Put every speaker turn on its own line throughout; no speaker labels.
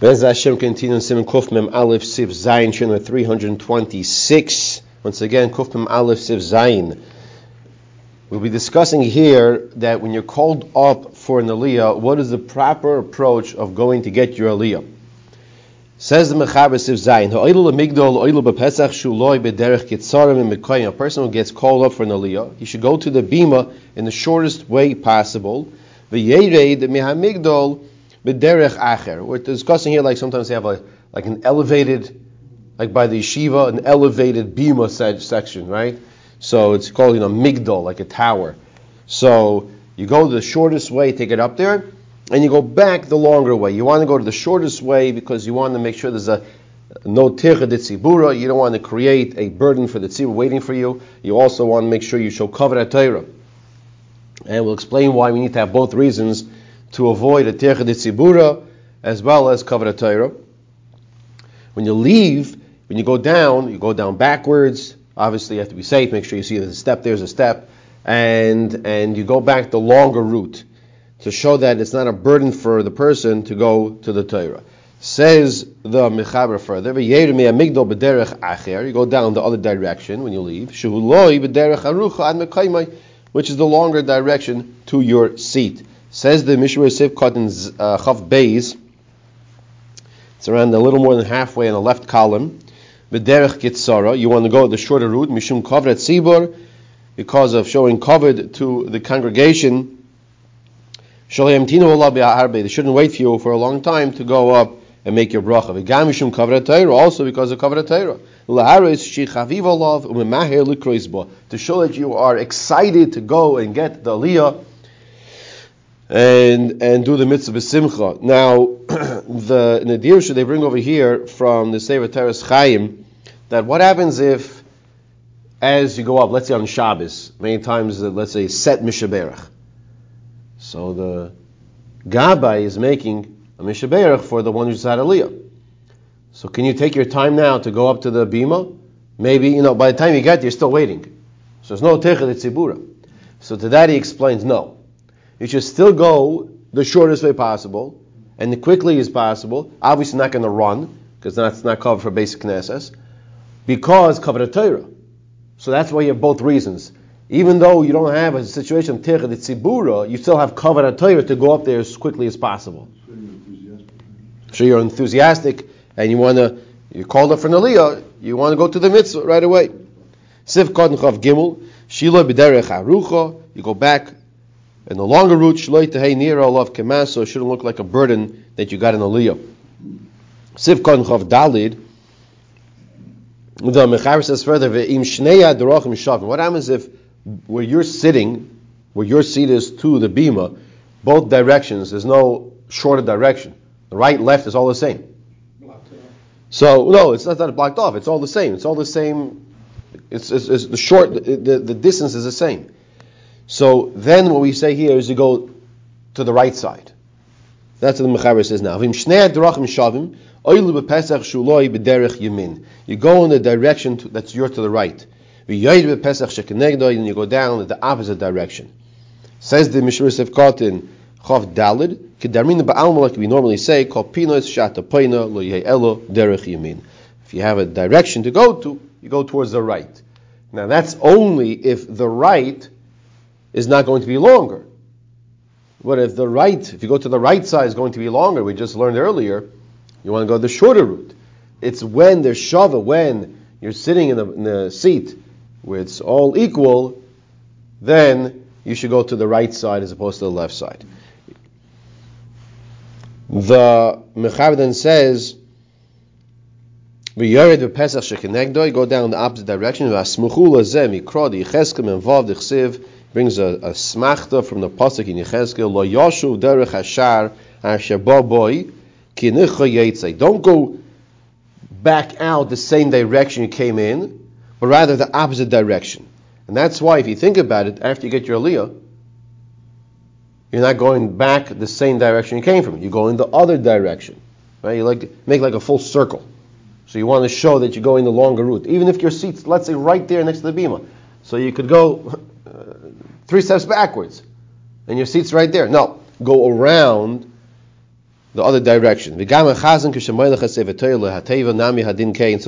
Bez Hashem continues Simon Kuf Mem Aleph Siv Zayin Shina 326. Once again, Kuf Mem Aleph Siv Zayin. We'll be discussing here that when you're called up for an Aliyah, what is the proper approach of going to get your Aliyah? Says the Mechaber Siv Zayin, Ha'oilu Lamigdol, Ha'oilu B'Pesach Shuloi B'Derech Kitzarim and. A person who gets called up for an Aliyah, he should go to the Bima in the shortest way possible. V'Yereid Mihamigdol B'derech acher. We're discussing here like sometimes they have a, like an elevated, like by the yeshiva, an elevated bima section, right? So it's called, you know, migdal, like a tower. So you go the shortest way, take it up there, and you go back the longer way. You want to go to the shortest way because you want to make sure there's a no tircha de. You don't want to create a burden for the tzibur waiting for you. You also want to make sure you show cover at Torah. And we'll explain why we need to have both reasons to avoid a tircha de tzibura as well as cover Torah. When you leave, when you go down, you go down backwards. Obviously, you have to be safe. Make sure you see there's a step. There's a step, and and you go back the longer route to show that it's not a burden for the person to go to the Torah. Says the Mechaber further, you go down the other direction when you leave, which is the longer direction to your seat. Says the Mishra Sif in uh, Chav Beis, it's around a little more than halfway in the left column. B'derech Kitzara, you want to go the shorter route, Mishum Kavret Tzibor, because of showing covered to the congregation. They shouldn't wait for you for a long time to go up and make your bracha. V'gam Mishum Kavret Torah, also because of Kavret Torah. To show that you are excited to go and get the aliyah and and do the mitzvah simcha. Now, the nadir should they bring over here from the Sefer Teres Chaim that what happens if, as you go up, let's say on Shabbos, many times uh, let's say set mishaberach. So the Gabbai is making a mishaberach for the one who's had aliyah. So can you take your time now to go up to the bima? Maybe you know by the time you get there, you're still waiting. So there's no teched tzibura. So to that he explains no you should still go the shortest way possible and the quickly as possible. Obviously, not going to run because that's not kovod for beis haknesses because kovod Torah. So that's why you have both reasons. Even though you don't have a situation of Tircha Tzibura, you still have kovod Torah to go up there as quickly as possible. So you're enthusiastic and you want to, you called up for Naliyah, you want to go to the mitzvah right away. Sif Chav Gimel, Shila B'derech Arucha, you go back and the longer route, shloi tehei nira alav kemaso, shouldn't look like a burden that you got in a liyah. Sivkon chav dalid, the Mechaber says further, ve'im shneya derachim shavim. What happens if where you're sitting, where your seat is to the bima, both directions, there's no shorter direction. The right, left is all the same. So no, it's not that blocked off. It's all the same. It's all the same. It's, it's, it's the short. The, the, the distance is the same. So then what we say here is you go to the right side. That's what the Mechaber says now. You go in the direction to, that's yours to the right. And you go down in the opposite direction. Says the Mishra Sefkatin, Chav Dalid, Kedarmin Ba'alma, like we normally say, Kol Pinos Shata Poina, Lo Elo Derech Yamin. If you have a direction to go to, you go towards the right. Now that's only if the right is not going to be longer. But if the right, if you go to the right side, is going to be longer, we just learned earlier, you want to go the shorter route. It's when there's shava, when you're sitting in the, in the seat where it's all equal, then you should go to the right side as opposed to the left side. The Mechaber then says, go down the opposite direction brings a, a smachta from the pasuk in Yechezkel, Lo Yoshu Derech Hashar Hashaba Boy Ki Don't go back out the same direction you came in, but rather the opposite direction. And that's why, if you think about it, after you get your aliyah, you're not going back the same direction you came from. You're going the other direction. Right? You like make like a full circle. So you want to show that you're going the longer route, even if your seat's, let's say, right there next to the bima. So you could go three steps backwards, and your seat's right there. No, go around the other direction. And so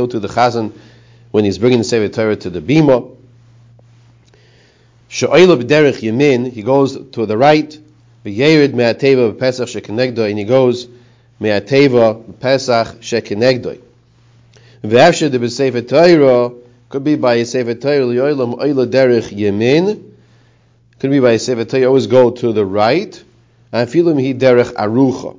to the chazan when he's bringing the Sefer Torah to the bima. He goes to the right. V'yerid me'ateva b'pesach and he goes could be by a Sefer Torah could be by a Sefer Torah, always go to the right. And filim he derech arucha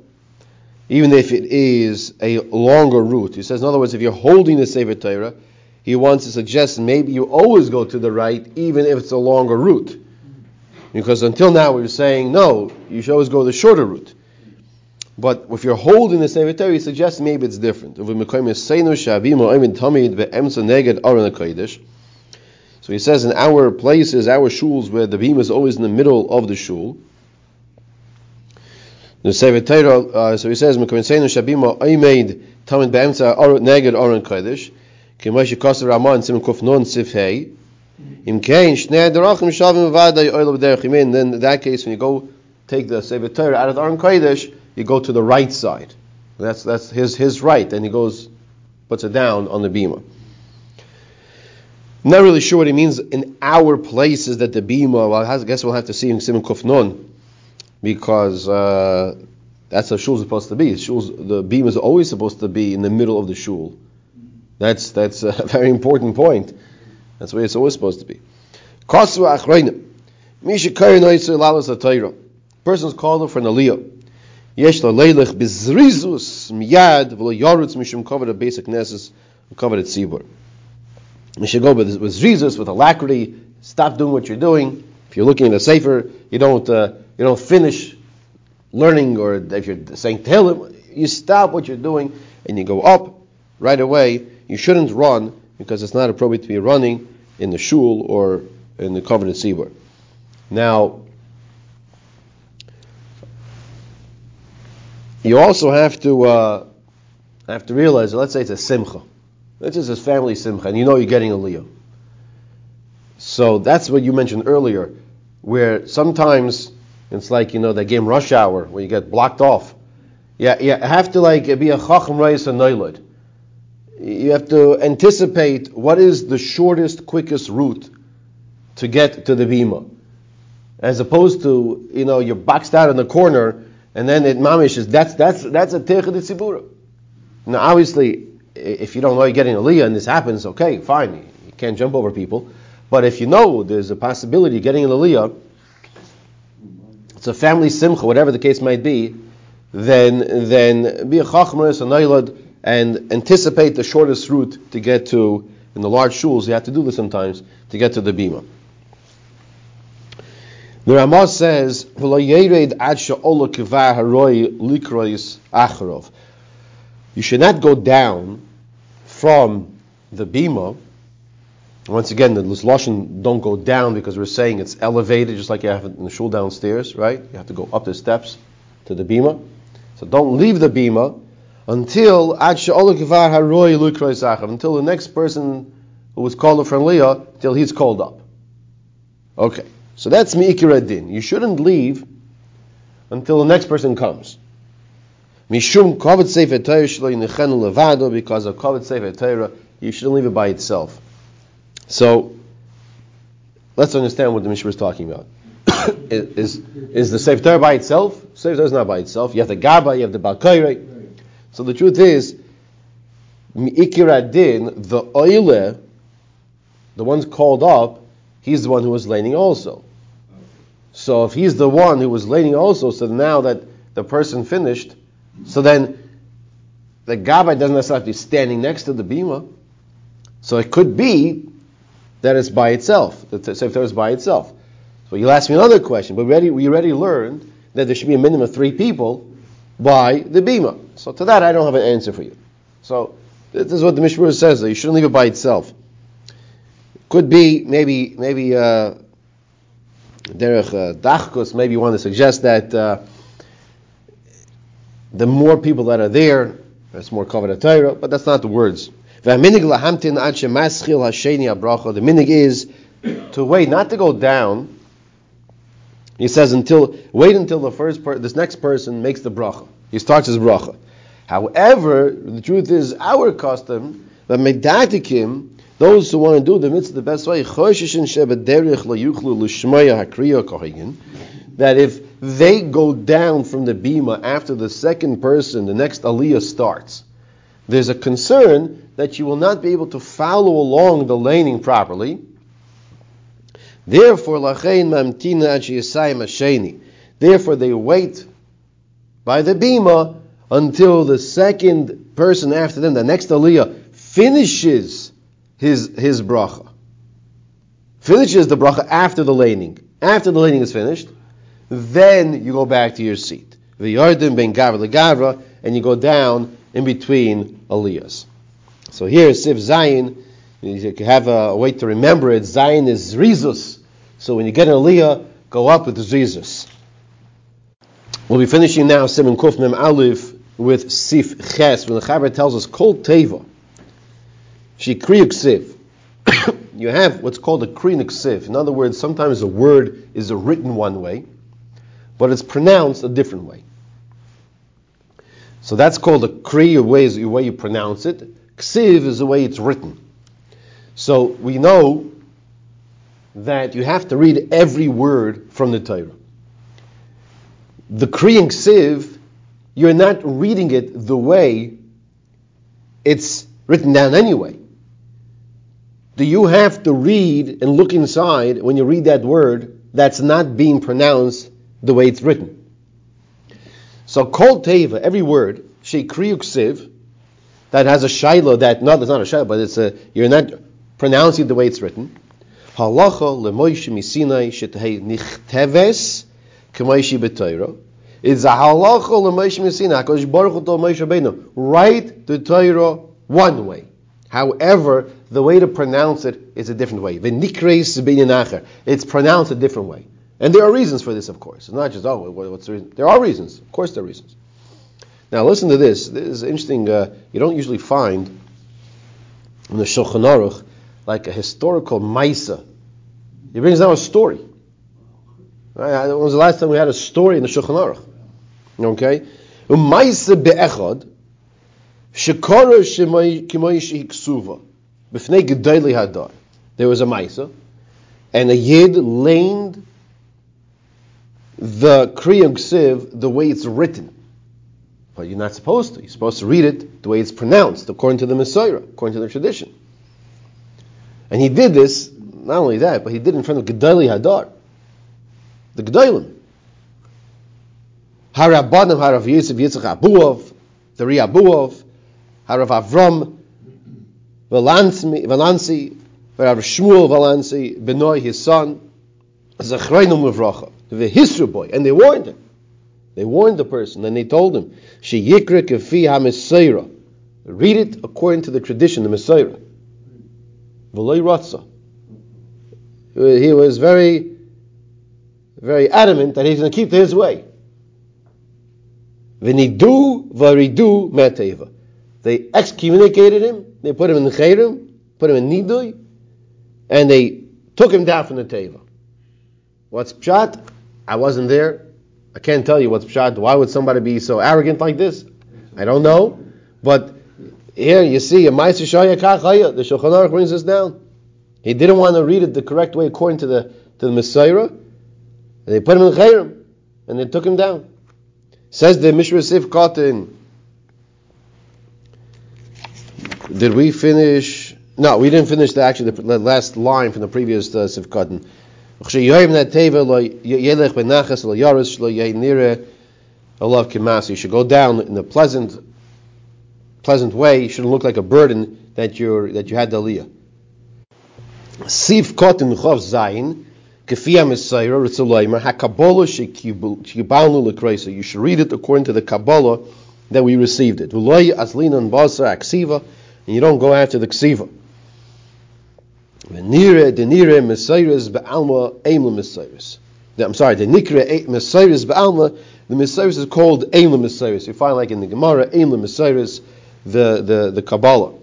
even if it is a longer route. He says, in other words, if you're holding the Sefer Torah, he wants to suggest maybe you always go to the right, even if it's a longer route. Because until now we were saying, no, you should always go the shorter route. But if you're holding the Sefer Torah, he suggests maybe it's different. So he says in our places, our shuls, where the beam is always in the middle of the shul, uh, so he says, "Mekavensenu shabima oimeid tamid be'emtza neged oren kodesh, im kein shnei shavim v'vaday oil b'derech yimin." Then in that case, when you go take the Sefer Torah out of the Aron Kodesh, you go to the right side. That's that's his his right, and he goes puts it down on the bima. Not really sure what he means in our places that the bima. Well, I guess we'll have to see in Simon Kuf Non because uh, that's how shul is supposed to be. Shul's, the beam is always supposed to be in the middle of the shul. That's that's a very important point. That's the way it's always supposed to be. Person's called for an aliyah. Yesh bizrizus miyad v'lo mishum a basic at tzibur. You should go with, with zrizus, with alacrity. Stop doing what you're doing. If you're looking at a sefer, you don't uh, you don't finish learning, or if you're saying Tehillim, you stop what you're doing and you go up right away. You shouldn't run because it's not appropriate to be running in the shul or in the covenant seabor. Now, you also have to uh, have to realize. Let's say it's a simcha. This is his family simcha, and you know you're getting a leo. So that's what you mentioned earlier, where sometimes it's like you know the game Rush Hour where you get blocked off. Yeah, you have to like be a chacham reis and. You have to anticipate what is the shortest, quickest route to get to the bima, as opposed to you know you're boxed out in the corner and then it mamish is that's that's that's a techad tzibura. Now obviously, if you don't know you're getting a liyah and this happens, okay, fine, you can't jump over people. But if you know there's a possibility of getting an aliyah, it's a family simcha, whatever the case might be, then then be a chachmas, a nailad, and anticipate the shortest route to get to, in the large shuls, you have to do this sometimes, to get to the bima. The Ramah says, You should not go down from the bima once again, the Lashon don't go down because we're saying it's elevated, just like you have in the shul downstairs, right? You have to go up the steps to the bima. So don't leave the bima until until the next person who was called from Leah, till he's called up. Okay, so that's mi'ikir din. You shouldn't leave until the next person comes. Mishum kovet sefer Torah levado because of kovet sefer Torah, you shouldn't leave it by itself. So let's understand what the Mishnah is talking about. is, is the Sefer Torah by itself? Sefer Torah is not by itself. You have the Gaba, you have the Balkaire. So the truth is, Mi'ikir Din, the Oile, the one's called up, he's the one who was laning also. So if he's the one who was laning also, so now that the person finished, so then the Gaba doesn't necessarily have to be standing next to the Bima. So it could be that it's by itself. The Sefer is by itself. So you'll ask me another question, but we already, we already learned that there should be a minimum of three people by the bima. So to that, I don't have an answer for you. So this is what the Mishnah says. That you shouldn't leave it by itself. Could be maybe maybe uh, derech uh, dachkus. Maybe you want to suggest that uh, the more people that are there, there's more kovod Torah, but that's not the words. The minig is to wait, not to go down. He says until wait until the first per, this next person makes the bracha. He starts his bracha. However, the truth is, our custom, that medatikim, those who want to do the mitzvah the best way, that if they go down from the bima after the second person, the next aliyah starts, there's a concern that you will not be able to follow along the laning properly. Therefore, Therefore, they wait by the bima until the second person after them, the next aliyah, finishes his his bracha. Finishes the bracha after the laning. After the laning is finished, then you go back to your seat. The yardim ben gavra gavra, and you go down in between aliyahs. So here, Siv Zayin, you have a way to remember it. Zayin is Rizus. So when you get an aliyah, go up with Rizus. We'll be finishing now Simon Kuf Mem Aleph with Sif Ches. When the Chaber tells us Kol Teva, she kriyuk Siv. You have what's called a kriyuk Siv. In other words, sometimes a word is written one way, but it's pronounced a different way. So that's called a kri, a way, the way you pronounce it. Ksiv is the way it's written. So we know that you have to read every word from the Torah the Kriyan Siv, you're not reading it the way it's written down anyway. Do you have to read and look inside when you read that word that's not being pronounced the way it's written? So Kol Teva, every word, Shekriyuk Siv, that has a shiloh that no, that's not a shiloh, but it's a you're not pronouncing the way it's written. Halacha lemoish misinai shetahei nichteves k'moishi. It's a halacha l'Moshe miSinai. Hakadosh Baruch Hu told Moshe Rabbeinu, write the Torah one way. However, the way to pronounce it is a different way. It's pronounced a different way. And there are reasons for this, of course. It's not just, oh, what's the reason? There are reasons. Of course, there are reasons. Now, listen to this. This is interesting. Uh, you don't usually find in the Shulchan Aruch like a historical Maisa. He brings down a story. Right? When was the last time we had a story in the Shulchan Aruch? Okay? Umaisa be'echad, gedayli hadar. There was a Maisa, and a Yid laned the Kriyam Ksiv the way it's written. But you're not supposed to. You're supposed to read it the way it's pronounced, according to the Mesorah, according to the tradition. And he did this, not only that, but he did it in front of Gedali Hadar, the Gedalim. Harabanim Harav Yosef Yitzchak Abuov, the Ri Abuov, Harav Avram Valansi, Harav Shmuel Valansi, Benoy, his son, Zachreinu Muvracha, the Hisru boy, and they warned him. They warned the person, and they told him, She Yikra Kefi. Read it according to the tradition, the Mesorah. V'loy Ratza. He was very, very adamant that he's going to keep his way. V'nidu v'ridu meteva. They excommunicated him. They put him in the chayrim, put him in nidui, and they took him down from the teva. What's pshat? I wasn't there. I can't tell you what's pshat. Why would somebody be so arrogant like this? I don't know. But here you see. The Shulchan Aruch brings us down. He didn't want to read it the correct way according to the to the Mesorah. They put him in chayrim, and they took him down. Says the Mishra Sif Cotton. Did we finish? No, we didn't finish the actually the last line from the previous uh, Sif. You should go down in a pleasant, pleasant way. You shouldn't look like a burden that you that you had the aliyah. Sif Cotton Chav Zayin. You should read it according to the Kabbalah that we received it. And you don't go after the ksiva. I'm sorry, the nikre mesayris ba'alma, the mesayris is called Eimla mesayris. You find like in the Gemara, Eimla mesayris, the, the, the Kabbalah.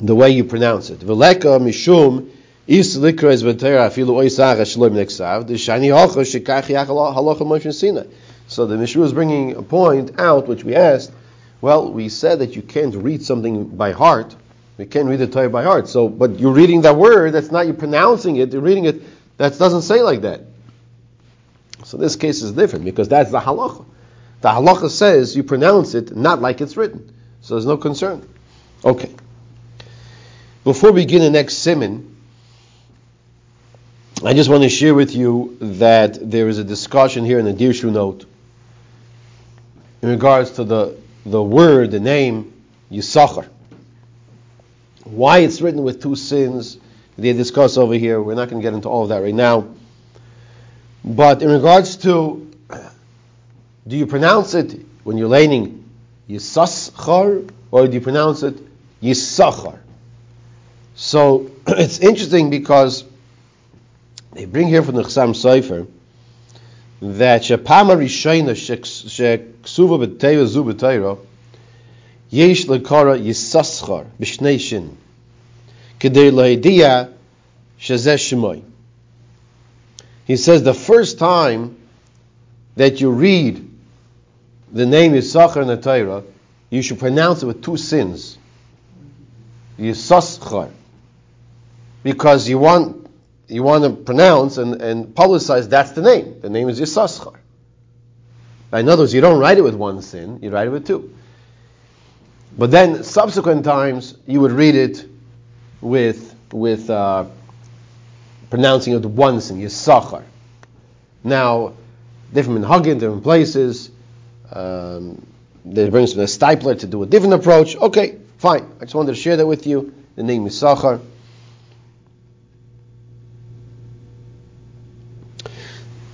The way you pronounce it. Veleka mishum Is likra is v'tera afilu oisach shloim neksav. The shani halcha shekach yach halacha Moshe Sinai. So the Mishnah is bringing a point out, which we asked. Well, we said that you can't read something by heart. You can't read the Torah by heart. So, but you're reading that word. That's not you pronouncing it. You're reading it. That doesn't say like that. So this case is different because that's the halacha. The halacha says you pronounce it not like it's written. So there's no concern. Okay. Before we begin the next simon, I just want to share with you that there is a discussion here in the Dirshu note in regards to the, the word, the name, Yisachar. Why it's written with two sins, they discuss over here. We're not going to get into all of that right now. But in regards to, do you pronounce it when you're laning Yisachar, or do you pronounce it Yisachar? So it's interesting because they bring here from the Chassam Sofer that Shapama Rishayna Sheksuva B'Teira Zu B'Teira Yesh Lekara Yisaschar B'Shnei Shin Shemoy He says the first time that you read the name Yisachar in the Torah, you should pronounce it with two sins. Yisaschar. Because you want you want to pronounce and, and publicize that's the name. The name is Yisaschar. In other words, you don't write it with one sin, you write it with two. But then subsequent times you would read it with with uh, pronouncing it one sin, Yisachar. Now, different in Huggin, different places. Um, they bring some Steipler to do a different approach. Okay, fine. I just wanted to share that with you. The name is Sachar.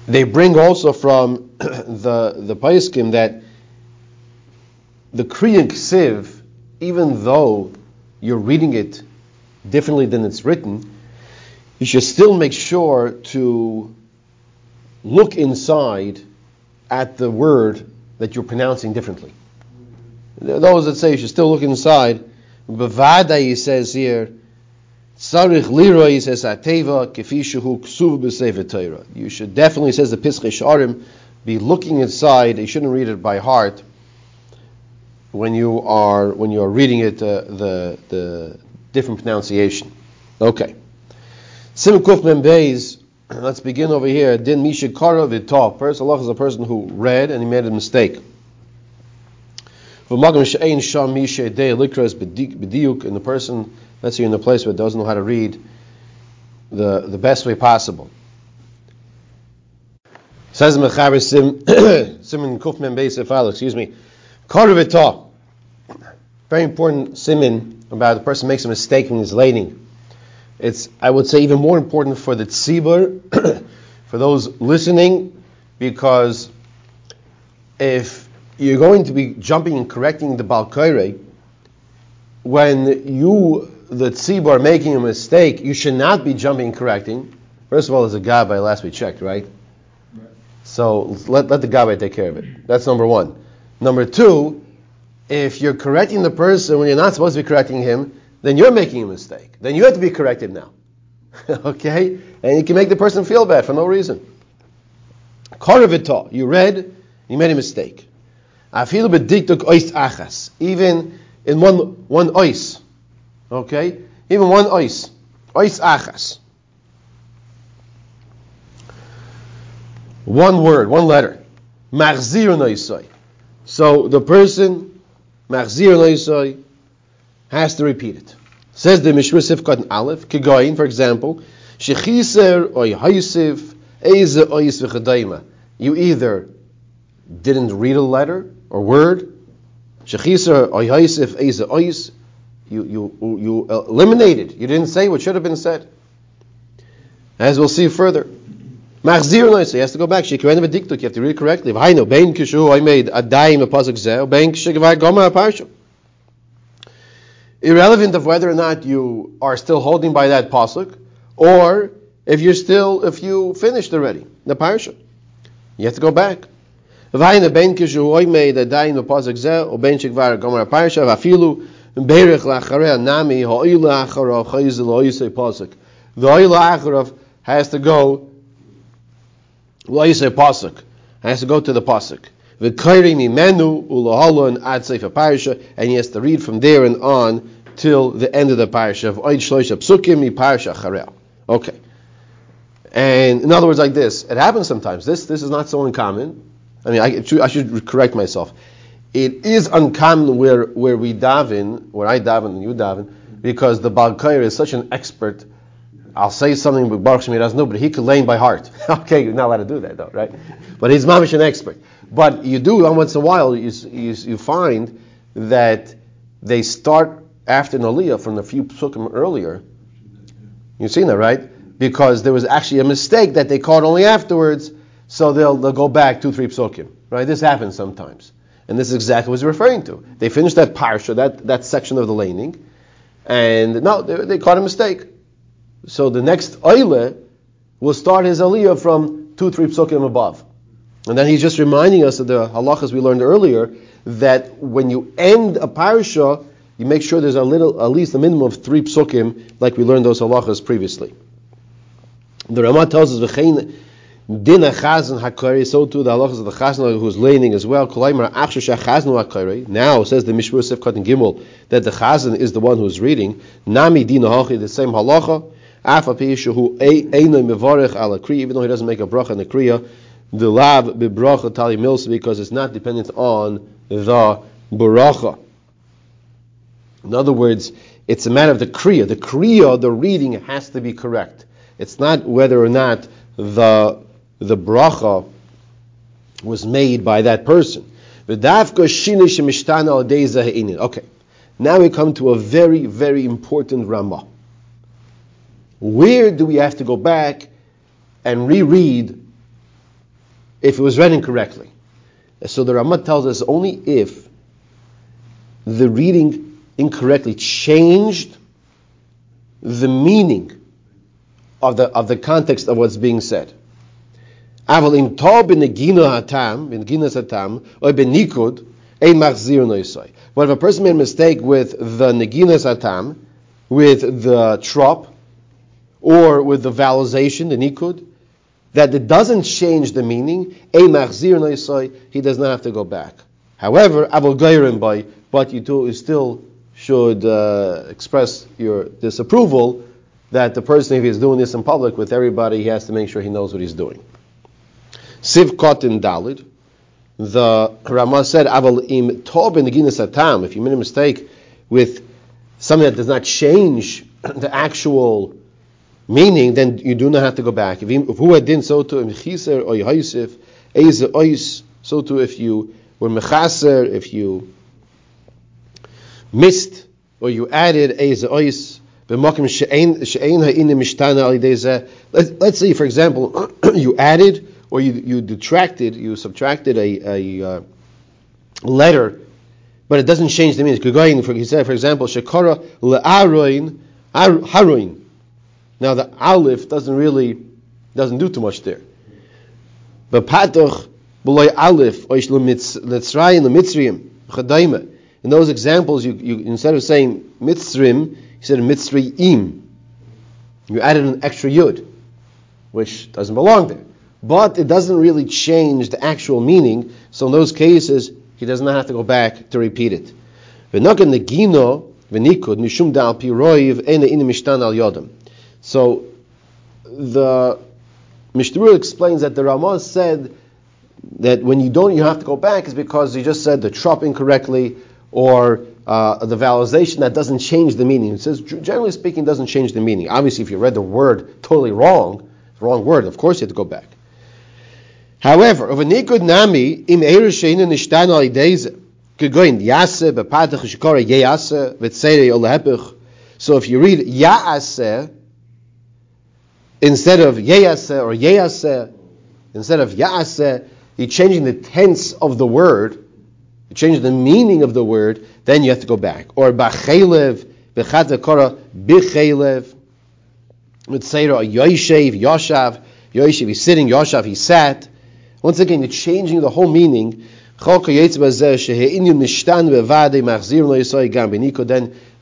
They bring also from the the Paiskim that the Kriyan Ksiv, even though you're reading it differently than it's written, you should still make sure to look inside at the word that you're pronouncing differently. Those that say you should still look inside, Bavada, he says here, Sarich Leroy says Ateva Kefishahu Ksuv B'Sefer. You should definitely, says the Pischei Sharim, be looking inside. You shouldn't read it by heart when you are when you are reading it uh, the the different pronunciation. Okay. Sim Kuf Membeis. Let's begin over here. Din Misha Kara V'Tah. First, Allah is a person who read and he made a mistake. And the person let's say in a place where it doesn't know how to read the, the best way possible. Says Mechaber Sim Simon Kufman Beis excuse me. Korvita. Very important simin about a person makes a mistake in his lading. It's I would say even more important for the tzibur, for those listening, because if you're going to be jumping and correcting the Balkaire, when you the tzibur making a mistake, you should not be jumping and correcting. First of all, there's a gabbai, last we checked, right? right. So let, let the gabbai take care of it. That's number one. Number two, if you're correcting the person when you're not supposed to be correcting him, then you're making a mistake. Then you have to be corrected now. okay? And you can make the person feel bad for no reason. Koravita, you read, you made a mistake. Even in one one ois. Okay? Even one ois. Ois achas. One word, one letter. Noisoi. So the person, machzir noisoi, has to repeat it. Says the Mishra Sifkat Aleph, Kigoyin, for example, Shechiser oy haisiv, eze ois v'chadayma. You either didn't read a letter or word, Shechiser oy haisiv, eze ois, you, you, you eliminated. You didn't say what should have been said. As we'll see further. Machzir no, so he has to go back. Shikren of diktuk, you have to read correctly. V'haino, bein kishu, I made a daim a pasuk zeh, bein kishigvar goma a parsha. Irrelevant of whether or not you are still holding by that pasuk, or if you're still, if you finished already, the parsha. You have to go back. V'haino, bein kishu, I made a daim a pasuk zeh, or bein shigvar goma a parsha, v'afilu, the oil acharav has to go. Lo yisei pasuk has to go to the pasuk. V'kairi mimenu ulahalon ad sefer parsha, and he has to read from there and on till the end of the parsha of oid shloisha psukim mi parsha charel. Okay. And in other words, like this, it happens sometimes. This this is not so uncommon. I mean, I, I should correct myself. It is uncommon where where we daven, where I daven and you daven, because the Balkair is such an expert. I'll say something, but Baruch Shemi doesn't know, but he could learn by heart. okay, you're not allowed to do that, though, right? But he's mamish an expert. But you do, once in a while, you, you, you find that they start after Naliyah from a few psukim earlier. You've seen that, right? because there was actually a mistake that they caught only afterwards, so they'll, they'll go back two, three psukim. Right? This happens sometimes. And this is exactly what he's referring to. They finished that parsha, that, that section of the laning, and no, they, they caught a mistake. So the next oile will start his aliyah from two, three psukim above. And then he's just reminding us of the halachas we learned earlier that when you end a parsha, you make sure there's a little, at least a minimum of three psukim, like we learned those halachas previously. The Ramah tells us v'chein din chazan hakari. So too the halachas of the chazan who's learning as well. Now says the Mishmur Sefkat and Gimel that the chazan is the one who's reading. Nami din hachi the same halacha. Even though he doesn't make a bracha in the kriya, the lav bebracha tali milsa because it's not dependent on the bracha. In other words, it's a matter of the kriya. The kriya, the reading, has to be correct. It's not whether or not the the bracha was made by that person. Okay, now we come to a very, very important Ramah. Where do we have to go back and reread if it was read incorrectly? So the Ramah tells us only if the reading incorrectly changed the meaning of the of the context of what's being said. But if a person made a mistake with the neginas atam, with the trop, or with the vowelization, the nikud, that it doesn't change the meaning, he does not have to go back. However, aval gairin by, but you, do, you still should uh, express your disapproval that the person, if he's doing this in public with everybody, he has to make sure he knows what he's doing. Siv Kotin Dalid, the Ramah said, im tob in if you made a mistake with something that does not change the actual meaning, then you do not have to go back. If who had din so to im or yosef, eze ois, so to if you were mechaser, if you missed or you added eze ois, Let's say, for example, you added or you, you detracted, you subtracted a, a uh, letter, but it doesn't change the meaning. He said, for example, Shekara le'aroin haroin. Now the aleph doesn't really doesn't do too much there. But patoch b'loy aleph oish le'mitzrayim le'mitzrayim chadayim. In those examples, you, you instead of saying mitzrim, he said Mitzri'im. You added an extra yud, which doesn't belong there. But it doesn't really change the actual meaning, so in those cases, he does not have to go back to repeat it. So the Mishnah explains that the Ramah said that when you don't, you have to go back is because you just said the trop incorrectly or uh, the vowelization that doesn't change the meaning. It says, generally speaking, doesn't change the meaning. Obviously, if you read the word totally wrong, wrong word, of course you have to go back. However, of a nikud nami im erishein nishtan al ideze gegoin yase bepatach. So if you read yaase instead of yeyase or yeyase instead of yaase, you're changing the tense of the word you change the meaning of the word, then you have to go back. Or bachelev, bechat bichelev, mitzayra, yoshev, yoshav, yoshev, he's sitting, yoshav, he sat. Once again, you're changing the whole meaning. Then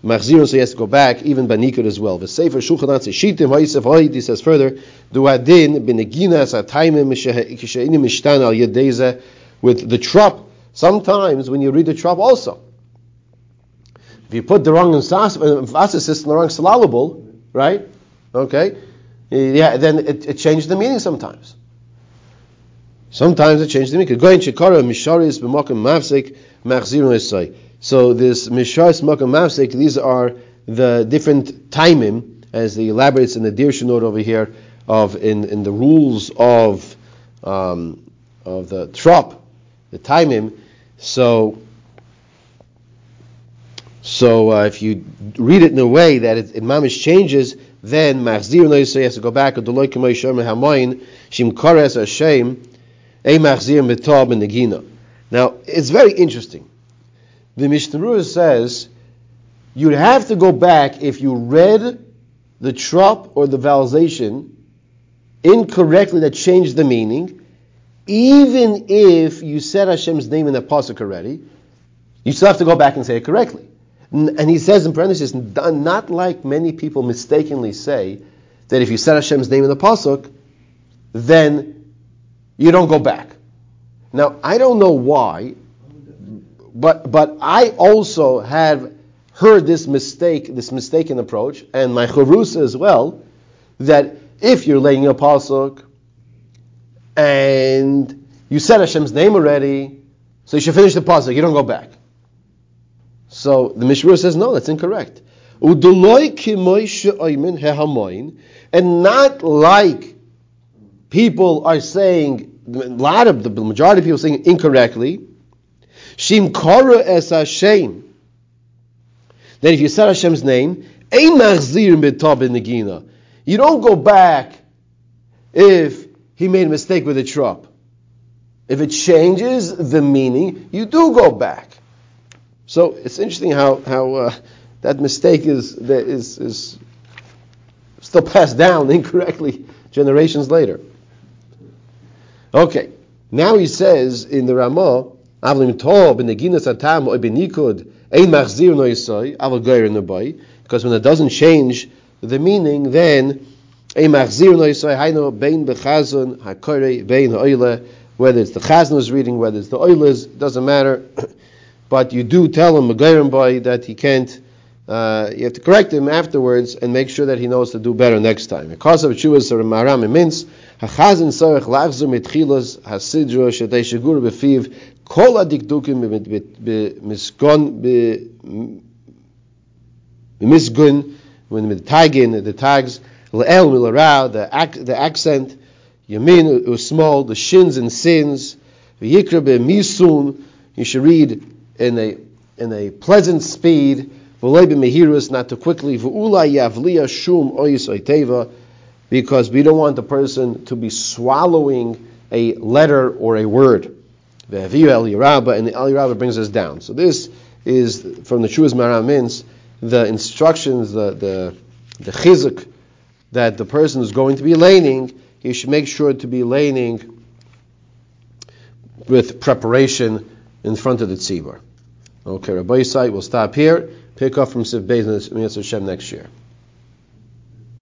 Machzirun, so he has to go back, even by as well. The Sefer Shulchan Aruch Shitim, Ha'isef Ha'id, he says further, Duadin, Beneginas, Ataimim, She'enim Mishtan al Yedeza, with the trop, sometimes when you read the trop also, if you put the wrong uh, emphasis in the wrong syllable, right? Okay, yeah, then it, it changes the meaning sometimes. Sometimes it changes the meaning. Going shikara misharis b'makom mafsik machzirun So this misharis b'makom mafsik, these are the different timing, as he elaborates in the Dirshu note over here, of in, in the rules of um, of the trop, the timing. So so uh, if you read it in a way that it, it mamish changes, then machzir no has to go back. Adoloy k'moy shomer hamoin shim kores Hashem a machzir mitob negina. Now it's very interesting. The Mishnah says you'd have to go back if you read the trop or the vowelization incorrectly that changed the meaning, even if you said Hashem's name in the pasuk already, you still have to go back and say it correctly. And he says in parentheses, not like many people mistakenly say that if you said Hashem's name in the pasuk, then you don't go back. Now I don't know why, but but I also have heard this mistake, this mistaken approach, and my charusa as well, that if you're laying a pasuk and you said Hashem's name already, so you should finish the pasuk. You don't go back. So the Mishra says, no, that's incorrect. And not like people are saying, a lot of the majority of people saying incorrectly. Shim kara es Hashem. That if you said Hashem's name, you don't go back if he made a mistake with a trop. If it changes the meaning, you do go back. So it's interesting how how uh, that mistake is, is is still passed down incorrectly generations later. Okay, now he says in the Ramah, Because when it doesn't change the meaning, then whether it's the Chazan is reading, whether it's the Oilers, doesn't matter. but you do tell him that he can't. Uh, you have to correct him afterwards and make sure that he knows to do better next time. Because of Chuvas or Maram means Hachazin Sarach Lachzur Mitchilas Hasidro Shetei Shagur Befiv Kol Adikdukim Misgon Misgun when the tagin the tags Le'el Milarao the the accent Yamin small the shins and sins V'yikra Misun you should read in a in a pleasant speed, not too quickly, because we don't want the person to be swallowing a letter or a word. Behaviyu al Yeraba, and the El brings us down. So this is from the Shuas Maramins, the instructions, the the the chizuk that the person is going to be laning, he should make sure to be laning with preparation in front of the tzibur. Okay, Rabbi Yisai, we'll stop here. Pick up from Siv Beis Hashem next year.